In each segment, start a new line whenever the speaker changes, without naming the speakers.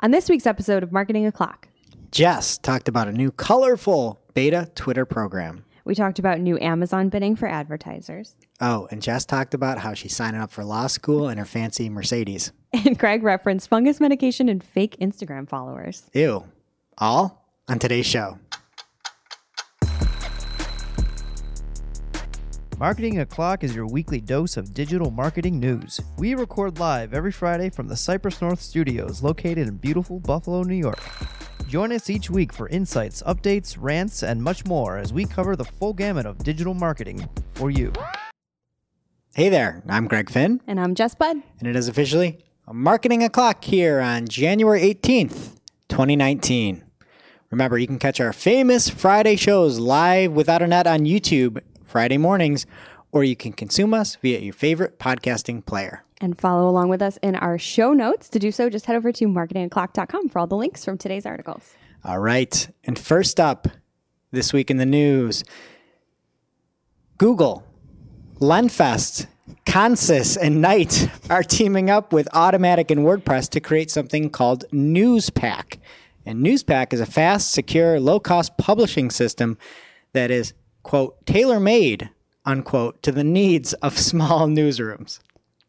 On this week's episode of Marketing O'Clock,
Jess talked about a new colorful beta Twitter program.
we talked about new Amazon bidding for advertisers.
Oh, and Jess talked about how she's signing up for law school in her fancy Mercedes.
And Craig referenced fungus medication and fake Instagram followers.
Ew. All on today's show.
Marketing O'Clock is your weekly dose of digital marketing news. We record live every Friday from the Cypress North Studios located in beautiful Buffalo, New York. Join us each week for insights, updates, rants, and much more as we cover the full gamut of digital marketing for you.
Hey there, I'm Greg Finn,
And I'm Jess Budd.
and it is officially a Marketing O'Clock here on January 18th, 2019. Remember, you can catch our famous Friday shows live without a net on YouTube Friday mornings, or you can consume us via your favorite podcasting player.
And follow along with us in our show notes. To do so, just head over to marketingclock.com for all the links from today's articles.
All right. And first up this week in the news Google, Lenfest, ConsenSys, and Knight are teaming up with Automattic and WordPress to create something called Newspack. And Newspack is a fast, secure, low cost publishing system that is, quote, tailor made, unquote, to the needs of small newsrooms.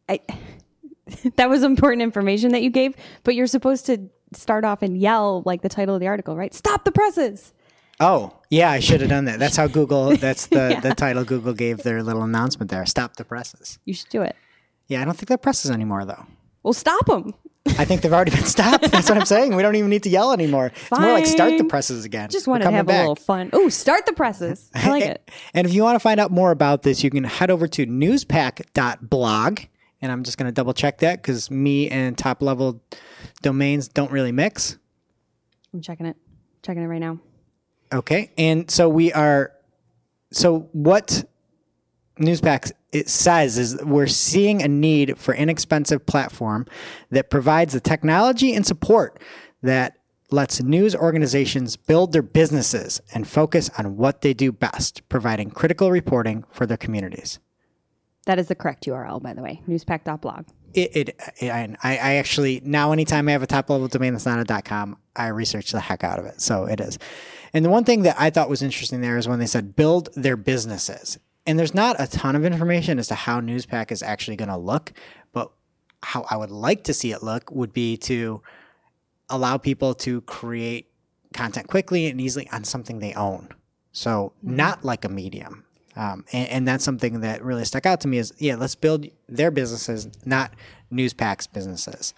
I, that was important information that you gave, but you're supposed to start off and yell like the title of the article, right? Stop the presses.
Oh, yeah, I should have done that. That's how Google, that's the, the title Google gave their little announcement there Stop the presses.
You should do it.
Yeah, I don't think they're presses anymore, though.
Well, stop them.
I think they've already been stopped. That's what I'm saying. We don't even need to yell anymore. It's more like start the presses again.
Just wanted to have
back.
a little fun. Oh, start the presses. I like it.
And if you want to find out more about this, you can head over to newspack.blog. And I'm just going to double check that because me and top level domains don't really mix.
I'm checking it. Checking it right now.
Okay. And so we are, so what Newspack it says is we're seeing a need for inexpensive platform that provides the technology and support that lets news organizations build their businesses and focus on what they do best, providing critical reporting for their communities.
That is the correct URL, by the way. Newspack.blog.
It, it, I, I actually now anytime I have a top level domain that's not a .com, I research the heck out of it. So it is. And the one thing that I thought was interesting there is when they said build their businesses. And there's not a ton of information as to how Newspack is actually going to look, but how I would like to see it look would be to allow people to create content quickly and easily on something they own. So not like a medium. Um, and, and that's something that really stuck out to me is yeah, let's build their businesses, not Newspack's businesses.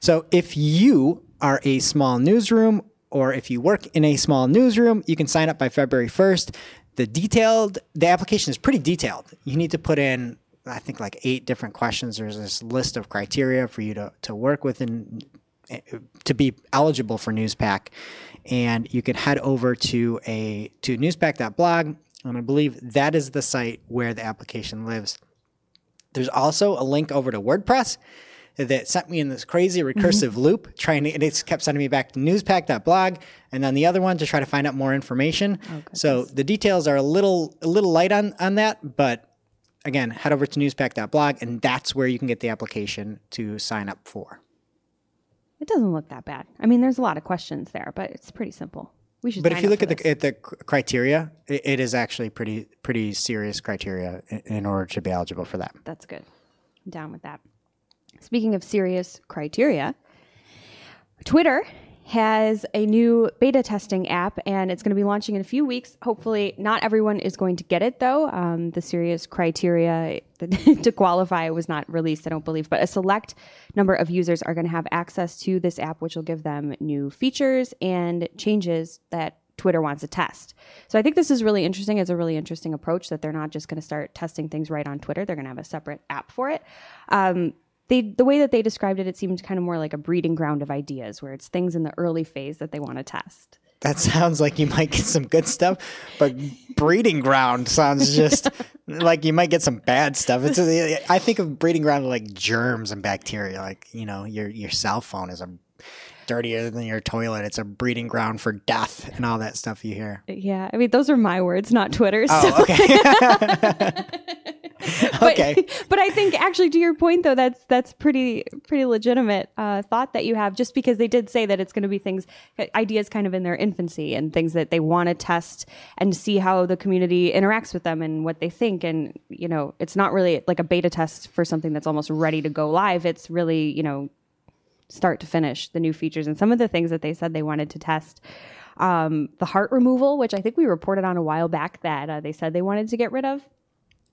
So if you are a small newsroom or if you work in a small newsroom, you can sign up by February 1st. The detailed, the application is pretty detailed. You need to put in, I think, like eight different questions. There's this list of criteria for you to, to work with and eh, to be eligible for Newspack. And you can head over to a to newspack.blog, and I believe that is the site where the application lives. There's also a link over to WordPress that sent me in this crazy mm-hmm. recursive loop, trying to, and it kept sending me back to newspack.blog, and then the other one to try to find out more information. Oh, so the details are a little a little light on on that, but again, head over to newspack.blog, and that's where you can get the application to sign up for.
It doesn't look that bad. I mean, there's a lot of questions there, but it's pretty simple. We should.
But if you look at the at the criteria, it, it is actually pretty pretty serious criteria in, in order to be eligible for that.
That's good. I'm down with that. Speaking of serious criteria, Twitter has a new beta testing app and it's going to be launching in a few weeks. Hopefully, not everyone is going to get it though. Um, the serious criteria to qualify was not released, I don't believe, but a select number of users are going to have access to this app, which will give them new features and changes that Twitter wants to test. So I think this is really interesting. It's a really interesting approach that they're not just going to start testing things right on Twitter. They're going to have a separate app for it. Um, they, the way that they described it, it seemed kind of more like a breeding ground of ideas, where it's things in the early phase that they want to test.
That sounds like you might get some good stuff, but breeding ground sounds just like you might get some bad stuff. It's a, I think of breeding ground like germs and bacteria. Like you know, your your cell phone is a dirtier than your toilet. It's a breeding ground for death and all that stuff you hear.
Yeah, I mean those are my words, not Twitter's.
Oh, okay.
but,
Okay.
but I think actually to your point though, that's that's pretty pretty legitimate uh, thought that you have. Just because they did say that it's going to be things, ideas kind of in their infancy, and things that they want to test and see how the community interacts with them and what they think. And you know, it's not really like a beta test for something that's almost ready to go live. It's really you know start to finish the new features and some of the things that they said they wanted to test. Um, the heart removal, which I think we reported on a while back that uh, they said they wanted to get rid of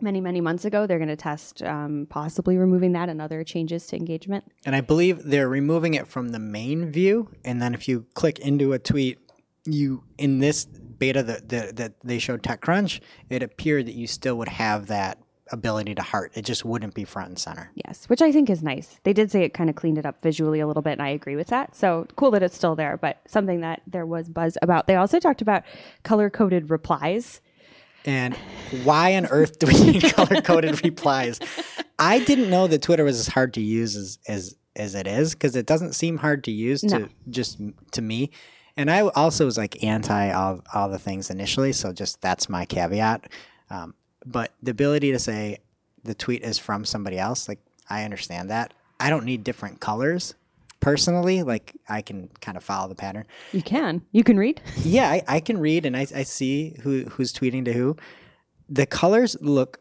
many, many months ago. They're going to test um, possibly removing that and other changes to engagement.
And I believe they're removing it from the main view. And then if you click into a tweet, you in this beta that that, that they showed TechCrunch, it appeared that you still would have that ability to heart. It just wouldn't be front and center.
Yes, which I think is nice. They did say it kind of cleaned it up visually a little bit, and I agree with that. So cool that it's still there, but something that there was buzz about. They also talked about color coded replies.
And why on earth do we need color coded replies? I didn't know that Twitter was as hard to use as as, as it is because it doesn't seem hard to use to
No.
just to me. And I also was like anti all, all the things initially, so just that's my caveat. Um, but the ability to say the tweet is from somebody else, like I understand that. I don't need different colors personally. Like I can kind of follow the pattern.
You can. You can read.
Yeah, I, I can read and I, I see who who's tweeting to who. The colors look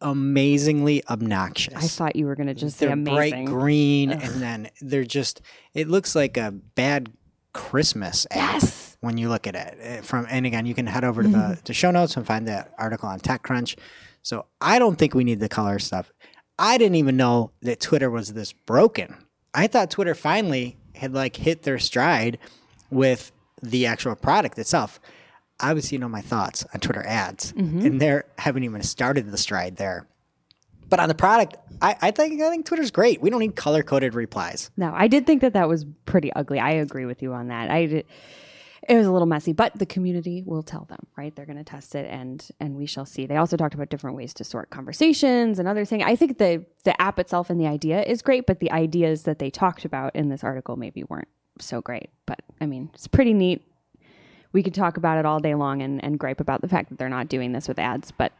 amazingly obnoxious.
I thought you were going to just say
they're bright
amazing.
green, and then they're just. It looks like a bad Christmas app
Yes.
when you look at it. Eh, From and again, you can head over to the, the show notes and find that article on TechCrunch. So I don't think we need the color stuff. I didn't even know that Twitter was this broken. I thought Twitter finally had like hit their stride with the actual product itself. Obviously, you know my thoughts on Twitter ads, mm-hmm. and they haven't even started the stride there. But on the product, I, I think I think Twitter's great. We don't need color coded replies.
No, I did think that that was pretty ugly. I agree with you on that. I did, it was a little messy, but the community will tell them, right? They're going to test it, and and we shall see. They also talked about different ways to sort conversations and other things. I think the the app itself and the idea is great, but the ideas that they talked about in this article maybe weren't so great. But I mean, it's pretty neat. We could talk about it all day long and, and gripe about the fact that they're not doing this with ads, but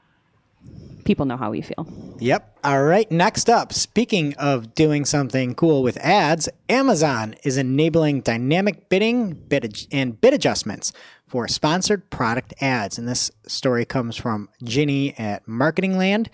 people know how we feel.
Yep. All right. Next up, speaking of doing something cool with ads, Amazon is enabling dynamic bidding bid ad- and bid adjustments for sponsored product ads. And this story comes from Ginny at Marketing Land.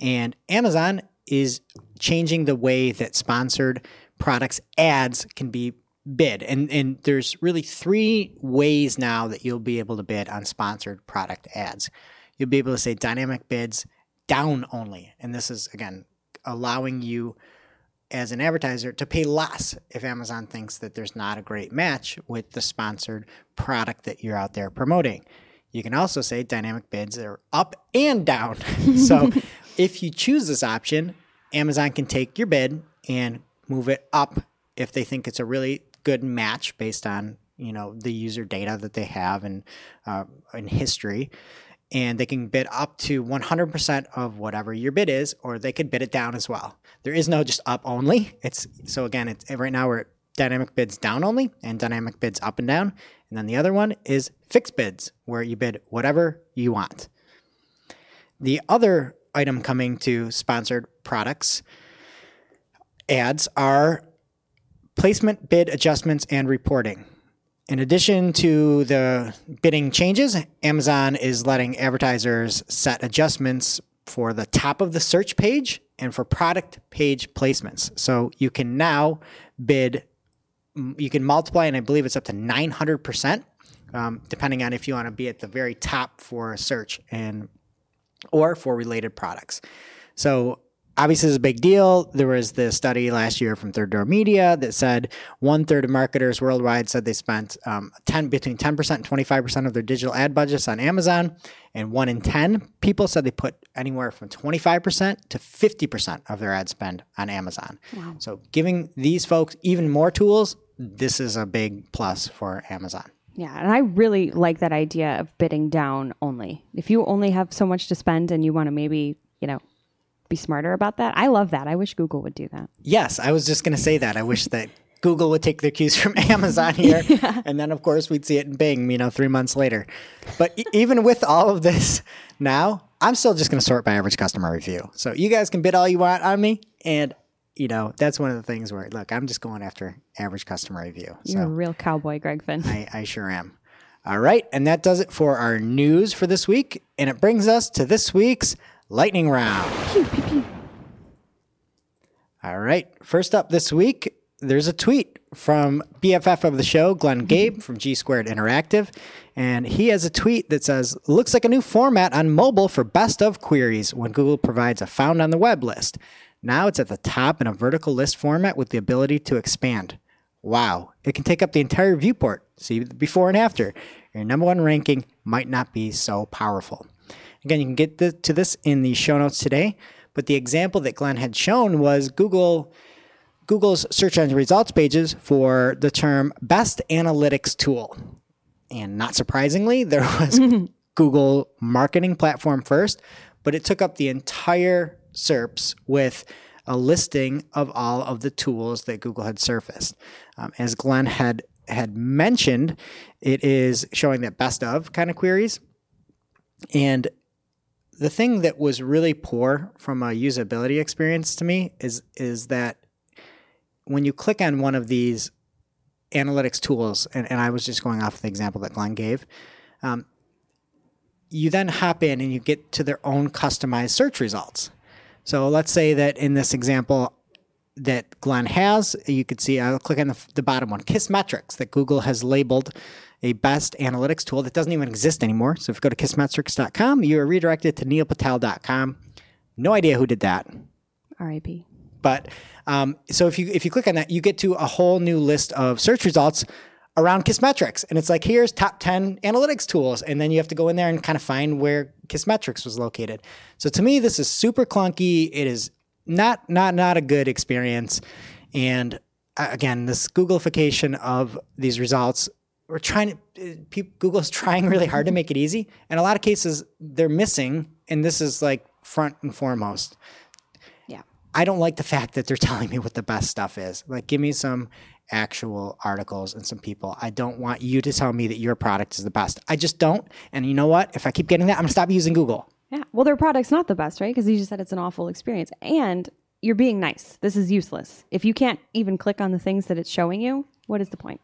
And Amazon is changing the way that sponsored products ads can be bid. And and there's really three ways now that you'll be able to bid on sponsored product ads. You'll be able to say dynamic bids down only. And this is again allowing you as an advertiser to pay less if Amazon thinks that there's not a great match with the sponsored product that you're out there promoting. You can also say dynamic bids are up and down. so if you choose this option, Amazon can take your bid and move it up if they think it's a really good match based on you know the user data that they have and uh, in history and they can bid up to 100% of whatever your bid is or they could bid it down as well. There is no just up only. It's so again it's right now we're dynamic bids down only and dynamic bids up and down. And then the other one is fixed bids where you bid whatever you want. The other item coming to sponsored products ads are placement bid adjustments and reporting. In addition to the bidding changes, Amazon is letting advertisers set adjustments for the top of the search page and for product page placements. So you can now bid, you can multiply, and I believe it's up to 900%, um, depending on if you want to be at the very top for a search and or for related products. So obviously, it's a big deal. There was this study last year from Third Door Media that said one third of marketers worldwide said they spent um, 10 between 10% and 25% of their digital ad budgets on Amazon, and one in 10 people said they put anywhere from 25% to 50% of their ad spend on Amazon. So, giving these folks even more tools, this is a big plus for Amazon.
Yeah, and I really like that idea of bidding down only. If you only have so much to spend and you want to maybe, you know, be smarter about that, I love that. I wish Google would do that.
Yes, I was just going to say that. I wish that Google would take their cues from Amazon here, and then of course we'd see it in Bing, you know, three months later. But even with all of this now, I'm still just going to sort by average customer review. So you guys can bid all you want on me, and you know that's one of the things where look, I'm just going after average customer review.
You're a real cowboy, Greg Finn.
I, I sure am. All right, and that does it for our news for this week, and it brings us to this week's lightning round. All right, first up this week, there's a tweet from BFF of the show, Glenn mm-hmm. Gabe from G Squared Interactive, and he has a tweet that says, "Looks like a new format on mobile for best of queries when Google provides a found on the web list. Now it's at the top in a vertical list format with the ability to expand. Wow, it can take up the entire viewport. See the before and after. Your number one ranking might not be so powerful." Again, you can get th- to this in the show notes today, but the example that Glenn had shown was Google Google's search engine results pages for the term best analytics tool. And not surprisingly, there was Google marketing platform first, but it took up the entire SERPs with a listing of all of the tools that Google had surfaced. Um, as Glenn had had mentioned, it is showing that best of kind of queries. And the thing that was really poor from a usability experience to me is is that when you click on one of these analytics tools, and, and I was just going off the example that Glenn gave, um, you then hop in and you get to their own customized search results. So let's say that in this example that Glenn has, you could see, I'll click on the, the bottom one, Kissmetrics, that Google has labeled a best analytics tool that doesn't even exist anymore. So if you go to kissmetrics.com, you are redirected to neilpatel.com. No idea who did that.
R.I.P.
But um, so if you if you click on that, you get to a whole new list of search results around Kissmetrics, and it's like here's top ten analytics tools, and then you have to go in there and kind of find where Kissmetrics was located. So to me, this is super clunky. It is not not not a good experience, and uh, again, this Googleification of these results. We're trying to, uh, Google's trying really hard to make it easy. In a lot of cases, they're missing, and this is like front and foremost.
Yeah.
I don't like the fact that they're telling me what the best stuff is. Like, give me some actual articles and some people. I don't want you to tell me that your product is the best. I just don't. And you know what? If I keep getting that, I'm gonna stop using Google.
Yeah. Well, their product's not the best, right? Because you just said it's an awful experience. And you're being nice. This is useless. If you can't even click on the things that it's showing you, what is the point?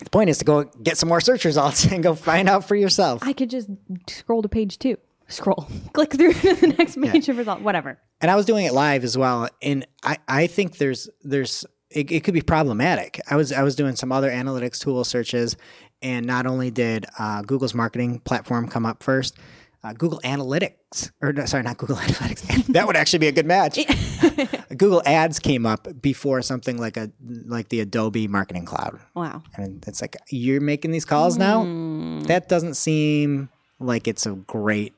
The point is to go get some more search results and go find out for yourself.
I could just scroll to page two. Scroll. Click through to the next page of result. Whatever.
and I was doing it live as well. And I, I think there's there's it, it could be problematic. I was I was doing some other analytics tool searches, and not only did uh, Google's marketing platform come up first, uh, Google Analytics or no, sorry, not Google Analytics. that would actually be a good match. Google Ads came up before something like a like the Adobe Marketing Cloud,
Wow.
and it's like you're making these calls now. That doesn't seem like it's a great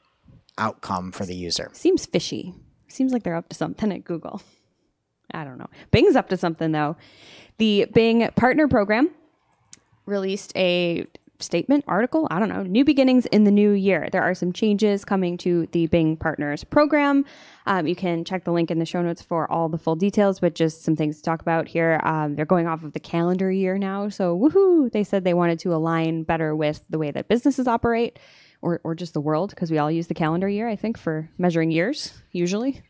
outcome for the user.
Seems fishy. Seems like they're up to something at Google. I don't know. Bing's up to something though. The Bing Partner Program released a statement, article, I don't know, new beginnings in the new year. There are some changes coming to the Bing Partners program. Um, you can check the link in the show notes for all the full details, but just some things to talk about here. Um, they're going off of the calendar year now. So, woohoo! They said they wanted to align better with the way that businesses operate or, or just the world, because we all use the calendar year, I think, for measuring years, usually.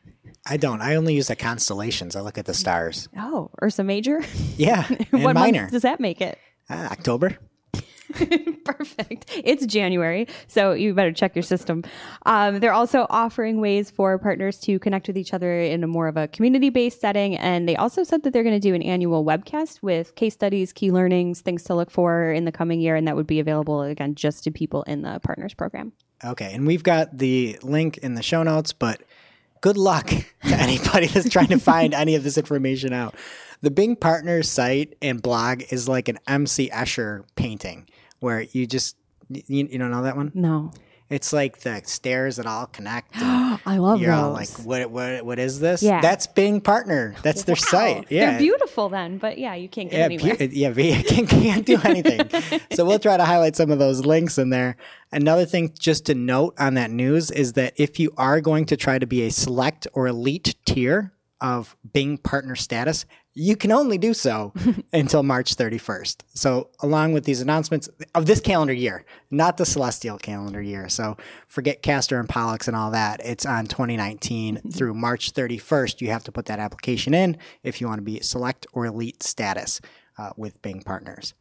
I don't. I only use the constellations. I look at the stars.
Oh, Ursa Major?
Yeah, and
what
minor.
does that make it?
Ah, October.
Perfect. It's January, so you better check your system. Um, they're also offering ways for partners to connect with each other in a more of a community based setting. And they also said that they're going to do an annual webcast with case studies, key learnings, things to look for in the coming year. And that would be available, again, just to people in the partners program.
Okay, and we've got the link in the show notes, but good luck to anybody that's trying to find any of this information out. The Bing Partners site and blog is like an MC Escher painting where you just you, you don't know that one?
No.
It's like the stairs that all connect.
I love
You're
those.
all like, what, what, what is this?
Yeah.
That's Bing Partner. That's their site. Yeah.
They're beautiful then, but yeah, you can't get
Yeah,
anywhere.
pu- yeah, we can't, can't do anything. so we'll try to highlight some of those links in there. Another thing just to note on that news is that if you are going to try to be a select or elite tier of Bing partner status, you can only do so until March 31st. So, along with these announcements of this calendar year, not the celestial calendar year. So, forget Castor and Pollux and all that. It's on 2019 through March 31st. You have to put that application in if you want to be select or elite status uh, with Bing partners.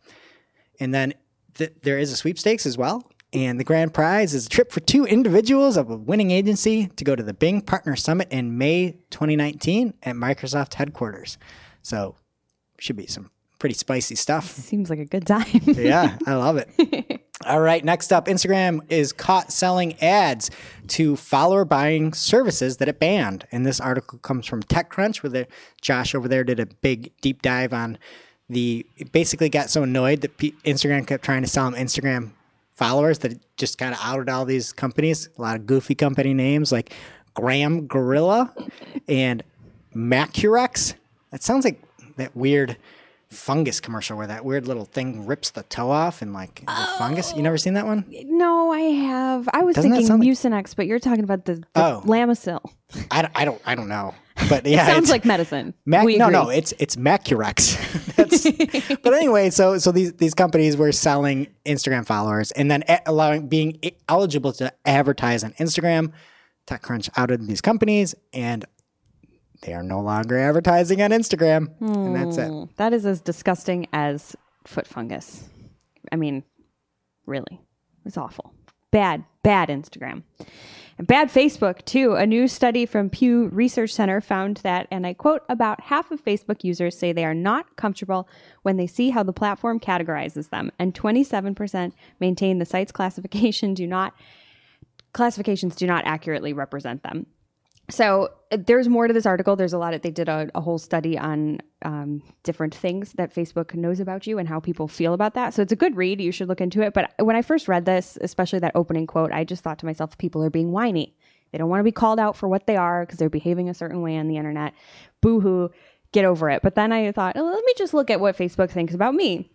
And then th- there is a sweepstakes as well. And the grand prize is a trip for two individuals of a winning agency to go to the Bing Partner Summit in May 2019 at Microsoft headquarters. So, should be some pretty spicy stuff.
Seems like a good time.
Yeah, I love it. All right, next up, Instagram is caught selling ads to follower buying services that it banned. And this article comes from TechCrunch, where the, Josh over there did a big deep dive on the. Basically got so annoyed that P- Instagram kept trying to sell them Instagram followers that it just kind of outed all these companies, a lot of goofy company names like Graham Gorilla and Macurex. That sounds like that weird fungus commercial where that weird little thing rips the toe off and like the fungus. You never seen that one?
no, I have. I was
Doesn't
thinking
sound like-
Mucinex, but you're talking about the, the
Oh.
Lamisil.
I don't, I don't, I don't know. But yeah,
it
Sounds
like medicine.
Mac,
we
no,
agree.
no, it's it's Macurex. That's, but anyway, so so these these companies were selling Instagram followers and then allowing being eligible to advertise on Instagram. TechCrunch outed these companies, and they are no longer advertising on Instagram, and that's it.
Mm, That is as disgusting as foot fungus. I mean, really, it's awful. Bad, bad Instagram. And bad Facebook, too. A new study from Pew Research Center found that, and I quote, about half of Facebook users say they are not comfortable when they see how the platform categorizes them, and 27% maintain the site's classification do not classifications do not accurately represent them. So uh, there's more to this article. There's a lot of they did a, a whole study on um, different things that Facebook knows about you and how people feel about that. So it's a good read. You should look into it. But when I first read this, especially that opening quote, I just thought to myself, people are being whiny. They don't want to be called out for what they are because they're behaving a certain way on the internet. Boo hoo, get over it. But then I thought, oh, let me just look at what Facebook thinks about me.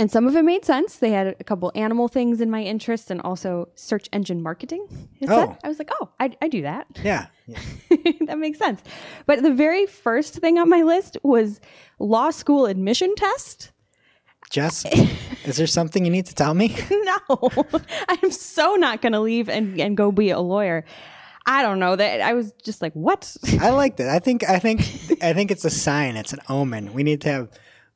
And some of it made sense. They had a couple animal things in my interest and also search engine marketing. It.
Oh.
I was like, oh, I, I do that.
Yeah,
that makes sense. But the very first thing on my list was law school admission test.
Jess, is there something you need to tell me?
No, I'm so not going to leave and, and go be a lawyer. I don't know that I was just like, what?
I like that. I think I think I think it's a sign. It's an omen. We need to have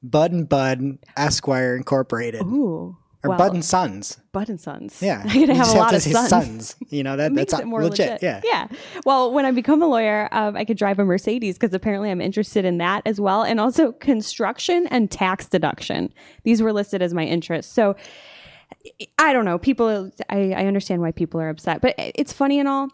Budd and Budd Esquire Incorporated
Ooh,
or
well,
Budd and Sons.
Budd and Sons.
Yeah,
I'm gonna have a lot of
say
sons.
You know that
Makes
that's
it more
legit.
legit.
Yeah.
Yeah. Well, when I become a lawyer, um, I could drive a Mercedes because apparently I'm interested in that as well. And also construction and tax deduction. These were listed as my interests. So I don't know. People, I, I understand why people are upset, but it's funny and all.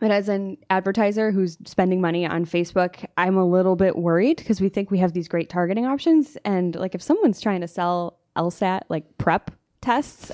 But as an advertiser who's spending money on Facebook, I'm a little bit worried because we think we have these great targeting options. And like if someone's trying to sell LSAT, like prep tests,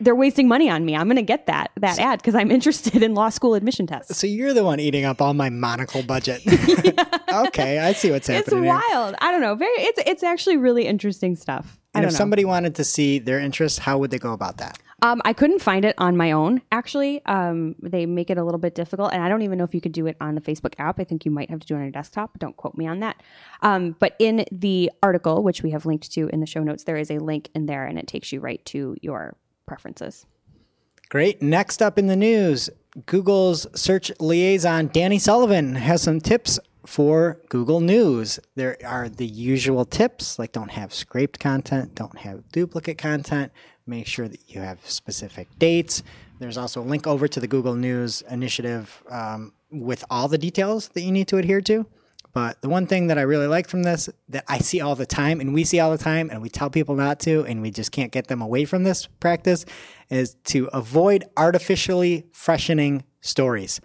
they're wasting money on me. I'm going to get that that ad because I'm interested in law school admission tests.
So you're the one eating up all my monocle budget. okay, I see what's
It's
happening. here.
wild. I don't know. Very. It's it's actually really interesting stuff. I
And if
know.
somebody wanted to see their interest, how would they go about that?
Um, I couldn't find it on my own. Actually, um, they make it a little bit difficult, and I don't even know if you could do it on the Facebook app. I think you might have to do it on your desktop. Don't quote me on that. Um, but in the article, which we have linked to in the show notes, there is a link in there, and it takes you right to your preferences.
Great. Next up in the news, Google's search liaison, Danny Sullivan, has some tips for Google News. There are the usual tips like don't have scraped content, don't have duplicate content, make sure that you have specific dates. There's also a link over to the Google News initiative um, with all the details that you need to adhere to. But the one thing that I really like from this that I see all the time and we see all the time and we tell people not to and we just can't get them away from this practice is to avoid artificially freshening stories.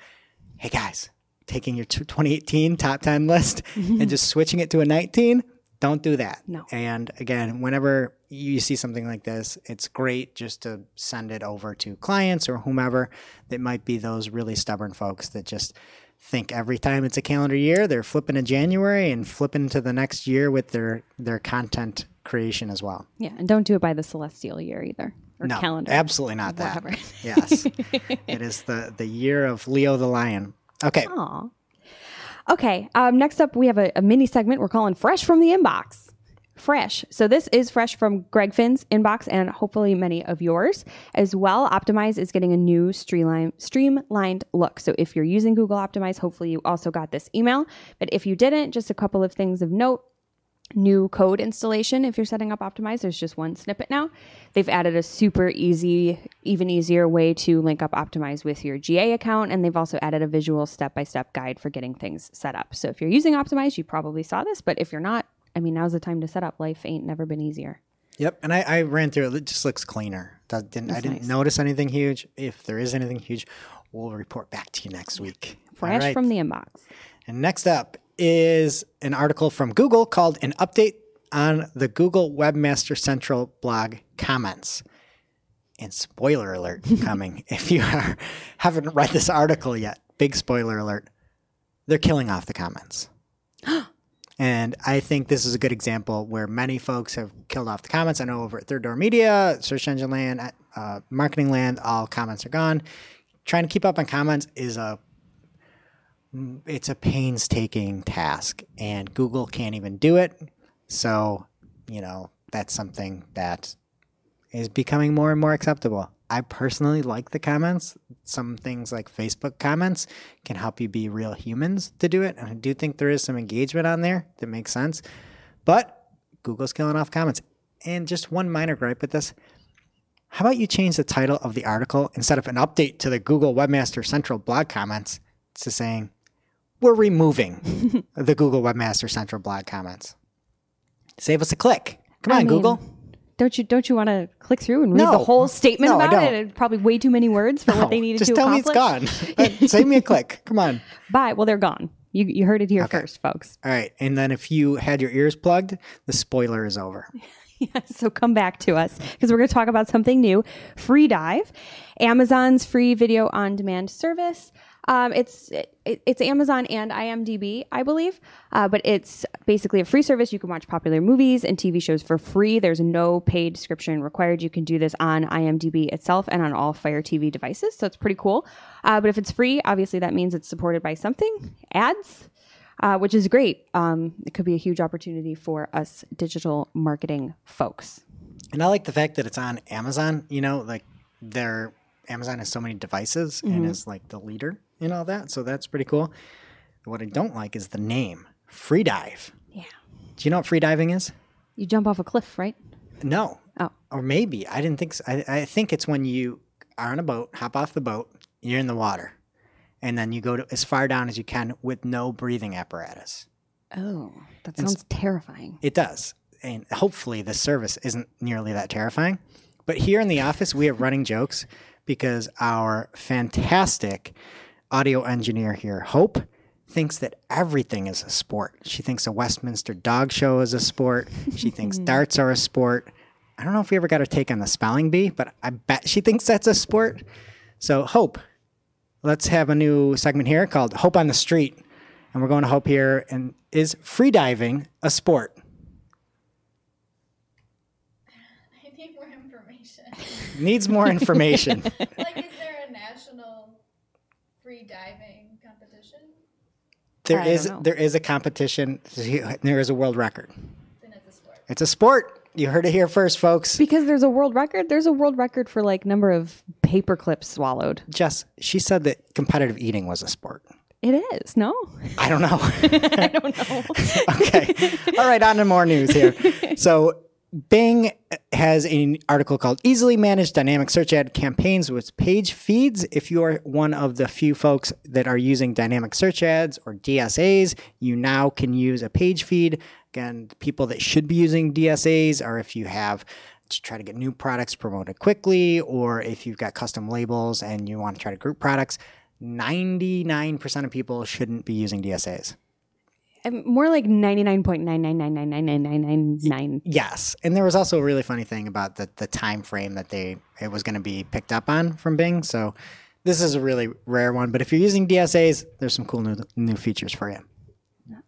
Hey guys, taking your 2018 top 10 list and just switching it to a 19, don't do that.
No.
And again, whenever you see something like this, it's great just to send it over to clients or whomever that might be those really stubborn folks that just think every time it's a calendar year, they're flipping to January and flipping to the next year with their their content creation as well.
Yeah, and don't do it by the celestial year either or
No,
calendar.
absolutely not that. Yes, it is the the year of Leo the lion. Okay,
Aw. Okay. Um, next up, we have a, a mini segment we're calling Fresh from the Inbox. Fresh. So this is fresh from Greg Finn's inbox and hopefully many of yours as well. Optimize is getting a new streamline, streamlined look. So if you're using Google Optimize, hopefully you also got this email. But if you didn't, just a couple of things of note new code installation if you're setting up optimize there's just one snippet now they've added a super easy even easier way to link up optimize with your ga account and they've also added a visual step-by-step guide for getting things set up so if you're using optimize you probably saw this but if you're not i mean now's the time to set up life ain't never been easier
Yep, and I, I ran through it. It just looks cleaner. That didn't, I didn't
nice.
notice anything huge. If there is anything huge, we'll report back to you next week.
Fresh
right.
from the inbox
And next up is an article from Google called An Update on the Google Webmaster Central blog comments. And spoiler alert coming. if you are, haven't read this article yet, big spoiler alert. They're killing off the comments. and I think this is a good example where many folks have killed off the comments. I know over at Third Door Media, Search Engine Land, uh, Marketing Land, all comments are gone. Trying to keep up on comments is a it's a painstaking task and Google can't even do it. So, you know, that's something that is becoming more and more acceptable. I personally like the comments. Some things like Facebook comments can help you be real humans to do it. And I do think there is some engagement on there that makes sense. But Google's killing off comments. And just one minor gripe with this. How about you change the title of the article instead of an update to the Google Webmaster Central blog comments to saying, we're removing the Google Webmaster Central blog comments. Save us a click. Come on,
I mean,
Google.
don't you don't you want to click through and read
No.
the whole statement
No,
about it? It's probably way too many words for what they
No,
needed
just
to
tell
accomplish.
me it's gone. Save me a click. Come on.
Bye. Well, they're gone. You you heard it here first, folks.
All right. And then if you had your ears plugged, the spoiler is over.
so come back to us because we're going to talk about something new free dive amazon's free video on demand service um, it's it, it's amazon and imdb i believe. Uh, but it's basically a free service. You can watch popular movies and tv shows for free. There's no paid subscription required. You can do this on imdb itself and on all fire tv devices. So it's pretty cool. Uh, but if it's free obviously that means it's supported by something ads uh, which is great. Um, it could be a huge opportunity for us digital marketing folks.
And I like the fact that it's on Amazon. You know, like their Amazon has so many devices and is like the leader in all that. So that's pretty cool. What I don't like is the name Free Dive.
Yeah.
Do you know what free diving is?
You jump off a cliff, right?
No.
Oh.
Or maybe. I didn't think so. I, I think it's when you are on a boat, hop off the boat, you're in the water, and then you go to as far down as you can with no breathing apparatus.
Oh, that sounds terrifying.
It does. And hopefully the service isn't nearly that terrifying. But here in the office, we have running jokes because our fantastic audio engineer here, Hope, thinks that everything is a sport. She thinks a Westminster dog show is a sport. She thinks darts are a sport. I don't know if we ever got her take on the spelling bee, but I bet she thinks that's a sport. So, Hope, let's have a new segment here called Hope on the Street. And we're going to Hope here. And is freediving a sport?
I need more information.
Needs more information.
like, is there a national free diving competition?
There
I don't
is
know.
there is a competition. There is a world record.
Then it's a sport.
It's a sport. You heard it here first, folks.
Because there's a world record. There's a world record for like number of paper clips swallowed.
Jess, she said that competitive eating was a sport.
It is no.
I don't know.
I don't know.
okay. All right, on to more news here. So Bing has an article called Easily Managed Dynamic Search Ad Campaigns with Page Feeds. If you are one of the few folks that are using dynamic search ads or DSAs, you now can use a page feed. Again, people that should be using DSAs are if you have to try to get new products promoted quickly, or if you've got custom labels and you want to try to group products. 99% of people shouldn't be using DSAs
more like 99.999999999.
Yes. And there was also a really funny thing about the, the time frame that they it was going to be picked up on from Bing. So this is a really rare one. But if you're using DSAs, there's some cool new, new features for you.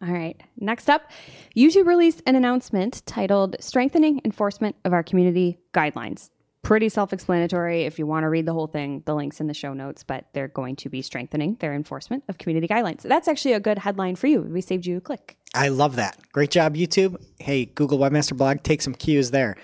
All right. Next up, YouTube released an announcement titled Strengthening Enforcement of Our Community Guidelines pretty self explanatory. If you want to read the whole thing, the link's in the show notes, but they're going to be strengthening their enforcement of community guidelines. That's actually a good headline for you. We saved you a click.
I love that. Great job, YouTube. Hey, Google Webmaster Blog, take some cues there.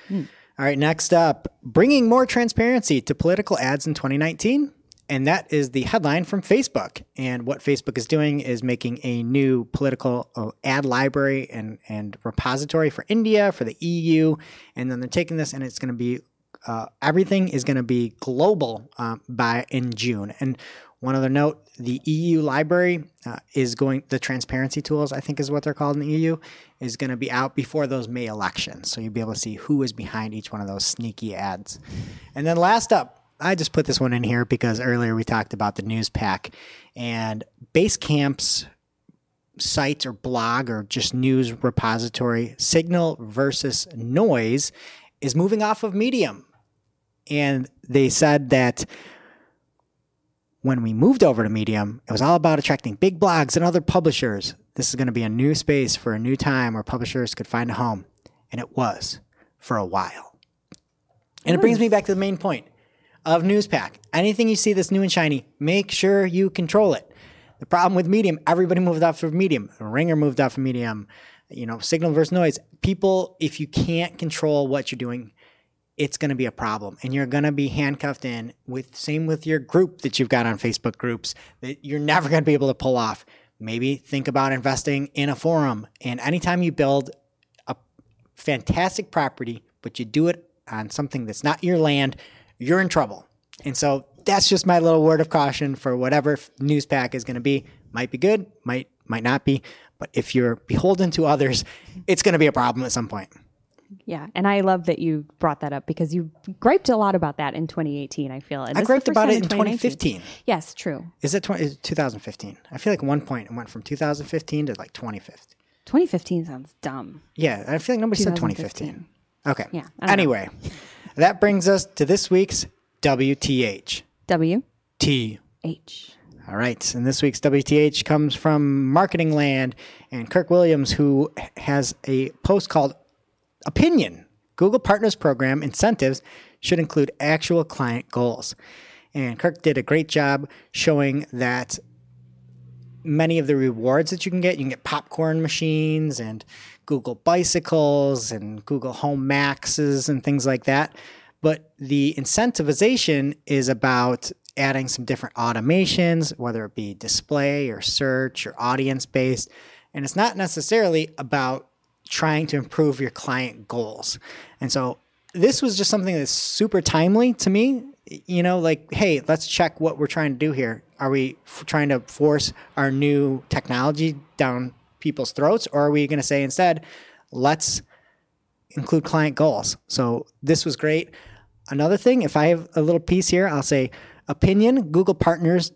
All right, next up, bringing more transparency to political ads in 2019. And that is the headline from Facebook. And what Facebook is doing is making a new political uh, ad library and, and repository for India, for the EU. And then they're taking this and it's going to be uh, everything is going to be global um, by in June. And one other note: the EU library uh, is going. The transparency tools, I think, is what they're called in the EU, is going to be out before those May elections. So you'll be able to see who is behind each one of those sneaky ads. And then last up, I just put this one in here because earlier we talked about the Newspack and Basecamp's site or blog or just news repository, Signal versus Noise, is moving off of Medium. And they said that when we moved over to Medium, it was all about attracting big blogs and other publishers. This is going to be a new space for a new time where publishers could find a home. And it was for a while. And it brings me back to the main point of Newspack. Anything you see that's new and shiny, make sure you control it. The problem with Medium, everybody moved off of Medium. Ringer moved off of Medium. You know, Signal versus Noise. People, if you can't control what you're doing, it's going to be a problem and you're going to be handcuffed in with same with your group that you've got on Facebook groups that you're never going to be able to pull off. Maybe think about investing in a forum and anytime you build a fantastic property but you do it on something that's not your land, you're in trouble. And so that's just my little word of caution for whatever Newspack is going to be. Might be good, might might not be, but if you're beholden to others, it's going to be a problem at some point.
Yeah, and I love that you brought that up because you griped a lot about that in 2018. I feel and
I griped about it in 2015.
Yes, true.
Is it 20, is 2015? I feel like one point it went from 2015 to like 2015.
2015 sounds dumb.
Yeah, I feel like nobody said 2015. Okay.
Yeah, I don't know.
Anyway, that brings us to this week's WTH.
W
T.
H.
All right. And this week's WTH comes from Marketing Land and Kirk Williams, who has a post called Opinion Google Partners Program incentives should include actual client goals. And Kirk did a great job showing that many of the rewards that you can get, you can get popcorn machines and Google bicycles and Google Home Maxes and things like that. But the incentivization is about adding some different automations, whether it be display or search or audience based. And it's not necessarily about trying to improve your client goals. And so this was just something that's super timely to me. You know, like, hey, let's check what we're trying to do here. Are we f- trying to force our new technology down people's throats, or are we going to say instead, let's include client goals? So this was great. Another thing, if I have a little piece here, I'll say opinion, Google partners,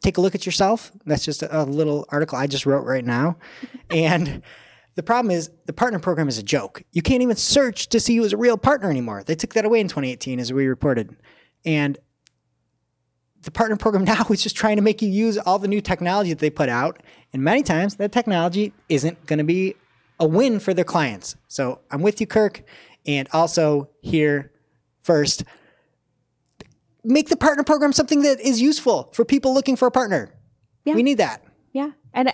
take a look at yourself. That's just a, a little article I just wrote right now. and the problem is the partner program is a joke. You can't even search to see who is a real partner anymore. They took that away in 2018, as we reported. And the partner program now is just trying to make you use all the new technology that they put out. And many times that technology isn't going to be a win for their clients. So I'm with you, Kirk. And also here first, make the partner program something that is useful for people looking for a partner.
Yeah.
We need that.
Yeah. And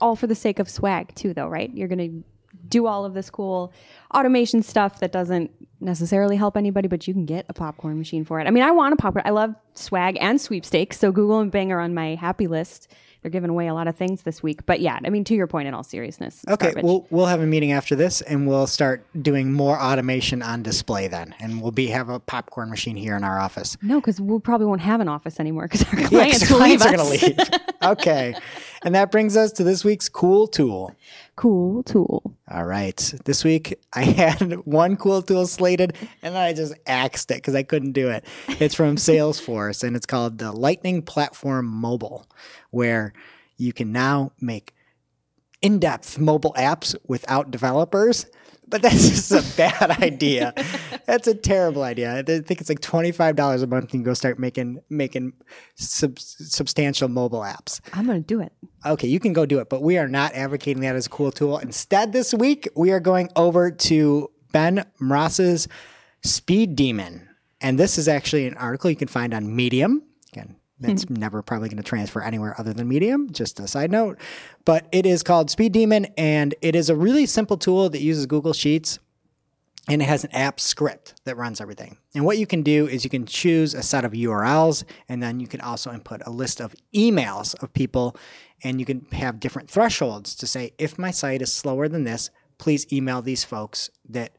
all for the sake of swag, too, though, right? You're going to do all of this cool automation stuff that doesn't necessarily help anybody, but you can get a popcorn machine for it. I mean, I want a popcorn. I love swag and sweepstakes. So Google and Bing are on my happy list. They're giving away a lot of things this week. But yeah, I mean, to your point, in all seriousness,
Okay,
garbage.
we'll we'll have a meeting after this, and we'll start doing more automation on display then, and we'll be have a popcorn machine here in our office.
no, because we probably won't have an office anymore because our clients,
the
will
clients are going to leave. okay, and that brings us to this week's cool tool.
cool tool.
All right, this week I had one cool tool slated, and then I just axed it because I couldn't do it. It's from Salesforce, and it's called the Lightning Platform Mobile, where you can now make in-depth mobile apps without developers. But that's just a bad idea. That's a terrible idea. I think it's like twenty five dollars a month. You can go start making making sub- substantial mobile apps.
I'm going to do it.
Okay, you can go do it, but we are not advocating that as a cool tool. Instead, this week we are going over to Ben Morss's Speed Demon. And this is actually an article you can find on Medium. Again, that's hmm. never probably going to transfer anywhere other than Medium, just a side note. But it is called Speed Demon, and it is a really simple tool that uses Google Sheets and it has an app script that runs everything. And what you can do is you can choose a set of URLs, and then you can also input a list of emails of people, and you can have different thresholds to say, if my site is slower than this, please email these folks that,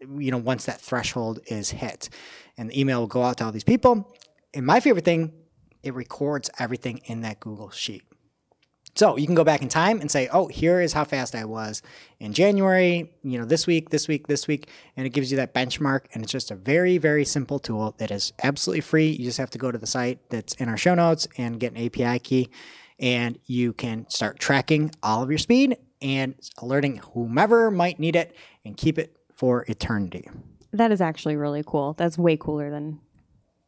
you know, once that threshold is hit. And the email will go out to all these people. And my favorite thing, it records everything in that Google Sheet. So you can go back in time and say, oh, here is how fast I was in January, you know, this week, this week, this week. And it gives you that benchmark. And it's just a very, very simple tool that is absolutely free. You just have to go to the site that's in our show notes and get an API key. And you can start tracking all of your speed and alerting whomever might need it and keep it for eternity.
That is actually really cool. That's way cooler than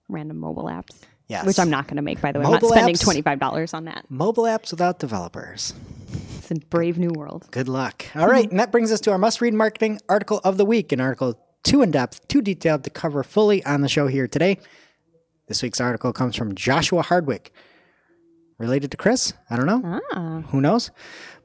random mobile apps.
Yes.
Which I'm not going to make, by the way. I'm not spending
apps?
$25 on that.
Mobile apps without developers.
It's a brave new world.
Good luck. All right, and that brings us to our must read marketing article of the week, an article too in depth, too detailed to cover fully on the show here today. This week's article comes from Joshua Hardwick. Related to Chris? I don't know.
Ah.
Who knows?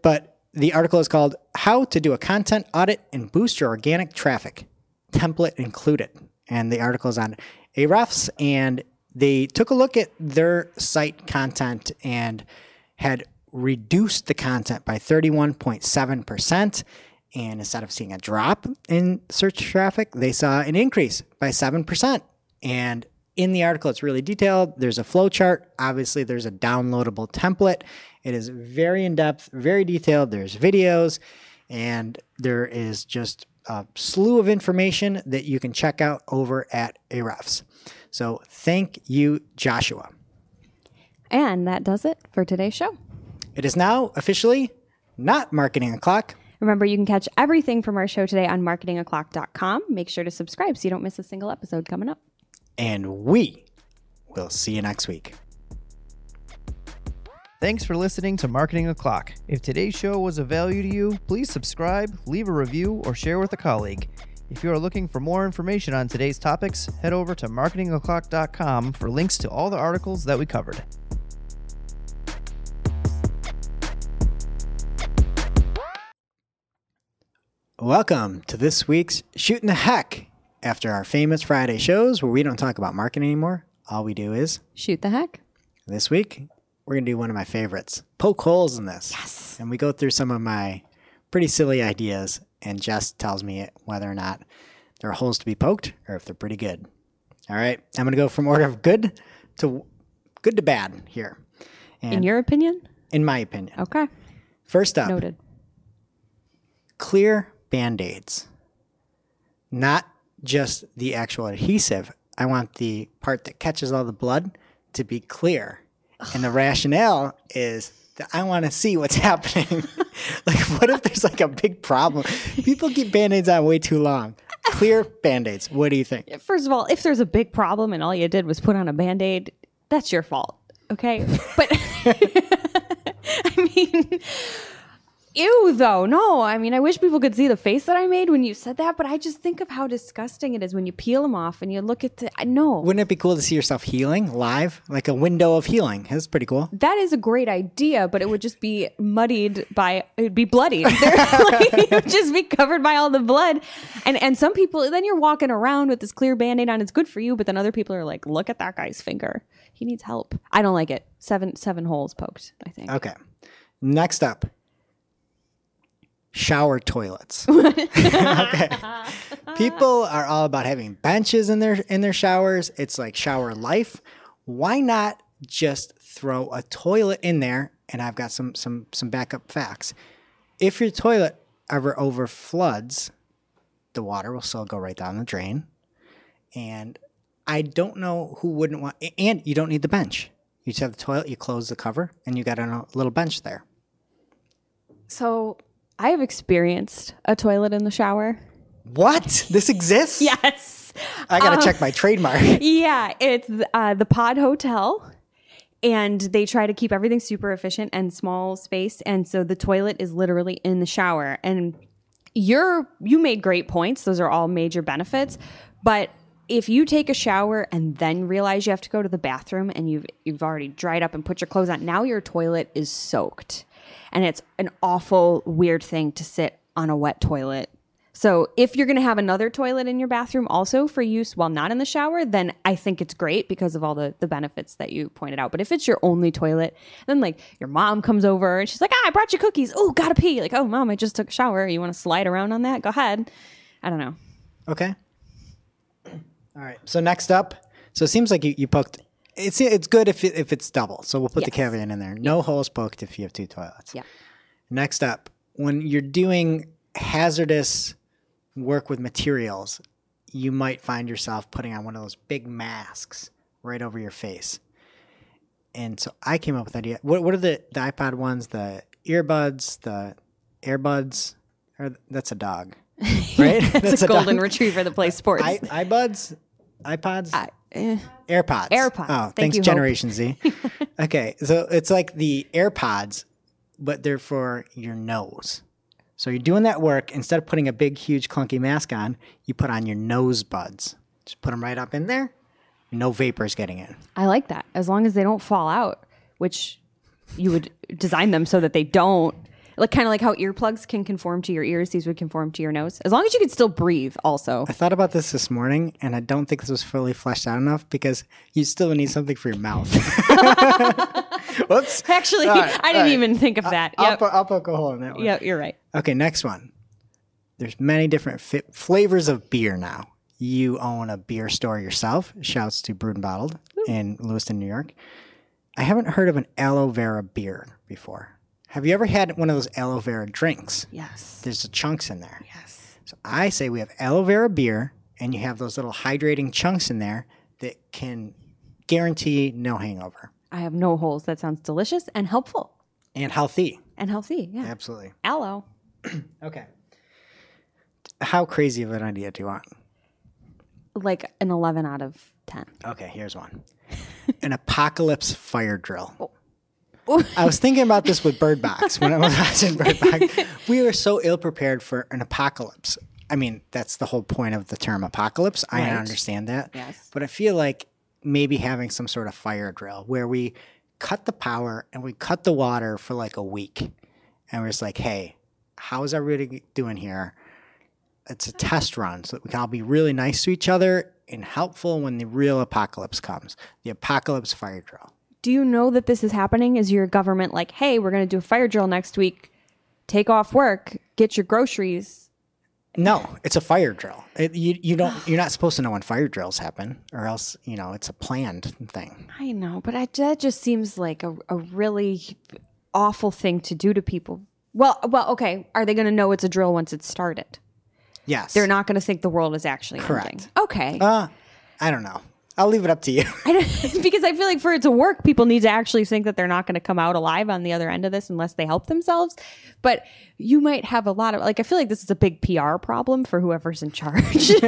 But the article is called How to Do a Content Audit and Boost Your Organic Traffic, template included. And the article is on Ahrefs, and they took a look at their site content and had reduced the content by 31.7%. And instead of seeing a drop in search traffic, they saw an increase by 7%. And in the article, it's really detailed. There's a flow chart. Obviously, there's a downloadable template. It is very in depth, very detailed. There's videos, and there is just a slew of information that you can check out over at Ahrefs. So thank you, Joshua.
And that does it for today's show.
It is now officially not marketing o'clock.
Remember, you can catch everything from our show today on marketingoclock.com. Make sure to subscribe so you don't miss a single episode coming up.
and we will see you next week.
Thanks for listening to Marketing O'Clock. If today's show was of value to you, please subscribe, leave a review, or share with a colleague. If you are looking for more information on today's topics, head over to marketingoclock.com for links to all the articles that we covered.
Welcome to this week's Shooting the Heck. After our famous Friday shows where we don't talk about marketing anymore, all we do is
Shoot the heck.
this week, we're going to do one of my favorites poke holes in this. Yes. And we go through some of my pretty silly ideas, and Jess tells me whether or not there are holes to be poked or if they're pretty good. All right. I'm going to go from order of good to good to bad here. And
In your opinion?
in my opinion.
Okay.
First up,
Noted.
clear band aids, not just the actual adhesive. I want the part that catches all the blood to be clear. And the rationale is I want to see what's happening. like, what if there's like a big problem? People keep band aids on way too long. Clear band aids. What do you think?
First of all, if there's a big problem and all you did was put on a band aid, that's your fault. Okay. But I mean, ew, though. No, I mean, I wish people could see the face that I made when you said that, but I just think of how disgusting it is when you peel them off and you look at the. I know.
Wouldn't it be cool to see yourself healing live? Like a window of healing. That's pretty cool.
That is a great idea, but it would just be muddied by it'd be bloody. Like, it would just be covered by all the blood. And and some people then you're walking around with this clear band-aid on, it's good for you, but then other people are like, look at that guy's finger. He needs help. I don't like it. Seven seven holes poked, I think.
Okay. Next up, shower toilets. okay. People are all about having benches in their in their showers. It's like shower life. Why not just throw a toilet in there? And I've got some some some backup facts. If your toilet ever over floods, the water will still go right down the drain. And I don't know who wouldn't want and you don't need the bench. You just have the toilet, you close the cover, and you got a little bench there.
So I have experienced a toilet in the shower.
What? This exists?
Yes.
I gotta check my trademark.
Yeah, it's uh, the Pod Hotel, and they try to keep everything super efficient and small space, and so the toilet is literally in the shower. And you're you made great points; those are all major benefits. But if you take a shower and then realize you have to go to the bathroom and you've you've already dried up and put your clothes on, now your toilet is soaked. And it's an awful weird thing to sit on a wet toilet. So if you're going to have another toilet in your bathroom also for use while not in the shower, then I think it's great because of all the, the benefits that you pointed out. But if it's your only toilet, then like your mom comes over and she's like, ah, I brought you cookies. Oh, gotta pee. Like, oh, mom, I just took a shower. You want to slide around on that? Go ahead. I don't know.
Okay. All right. So next up, so it seems like you, you poked. It's it's good if it, if it's double. So we'll put the
Yes.
caveat in there. No holes poked if you have two toilets.
Yeah.
Next up, when you're doing hazardous work with materials, you might find yourself putting on one of those big masks right over your face. And so I came up with the idea. What what are the, the iPod ones? The earbuds, the airbuds, or that's a dog, right?
It's a golden
dog.
retriever that plays sports.
I, iPods, iPods,
I- eh.
AirPods.
AirPods.
Oh,
Thank
thanks,
you, Hope.
Generation Z. okay, so it's like the AirPods, but they're for your nose. So you're doing that work instead of putting a big, huge, clunky mask on, you put on your nose buds. Just put them right up in there. No vapors getting in.
I like that as long as they don't fall out, which you would design them so that they don't. Like kind of like how earplugs can conform to your ears, these would conform to your nose. As long as you can still breathe, also.
I thought about this this morning, and I don't think this was fully fleshed out enough because you still need something for your mouth. Whoops.
Actually,
All right,
I didn't
right.
even think of that.
I'll,
Yep.
put, I'll poke a hole in that one.
Yep, you're right.
Okay, next one. There's many different fi- flavors of beer now. You own a beer store yourself. Shouts to Brewed and Bottled in Lewiston, New York. I haven't heard of an aloe vera beer before. Have you ever had one of those aloe vera drinks?
Yes.
There's the chunks in there.
Yes.
So I say we have aloe vera beer, and you have those little hydrating chunks in there that can guarantee no hangover
I have no holes. That sounds delicious and helpful
and healthy.
and healthy. Yeah.
Absolutely.
Aloe.
Okay. How crazy of an idea do you want?
Like an 11 out of 10.
Okay, here's one. An apocalypse fire drill. Oh. I was thinking about this with Bird Box when I was watching Bird Box. We were so ill prepared for an apocalypse. I mean, that's the whole point of the term apocalypse. I understand that.
Yes.
But I feel like maybe having some sort of fire drill where we cut the power and we cut the water for like a week. And we're just like, hey, how is everybody doing here? It's a test run so that we can all be really nice to each other and helpful when the real apocalypse comes. The apocalypse fire drill.
Do you know that this is happening? Is your government like, hey, we're going to do a fire drill next week? Take off work, get your groceries.
No, it's a fire drill. It, you you don't you're not supposed to know when fire drills happen, or else you know it's a planned thing.
I know, but I, that just seems like a, a really awful thing to do to people. Well, well, okay. Are they going to know it's a drill once it's started?
Yes,
They're not going to think the world is actually
Correct.
ending. Okay.
Uh, I don't know. I'll leave it up to you.
I don't, because I feel like for it to work, people need to actually think that they're not going to come out alive on the other end of this unless they help themselves. But you might have a lot of like I feel like this is a big PR problem for whoever's in charge.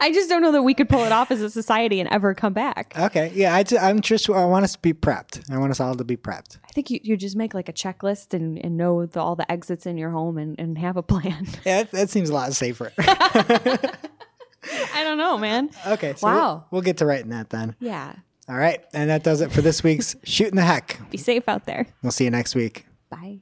I just don't know that we could pull it off as a society and ever come back.
okay, yeah, I I'm just I want us to be prepped. I want us all to be prepped.
I think you, you just make like a checklist and, and know the, all the exits in your home and, and have a plan.
Yeah, that, that seems a lot safer.
I don't know, man.
okay, so we'll-
Wow.
we'll, get to writing that then.
Yeah.
All right, and that does it for this week's shooting the heck.
Be safe out there.
We'll see you next week.
Bye.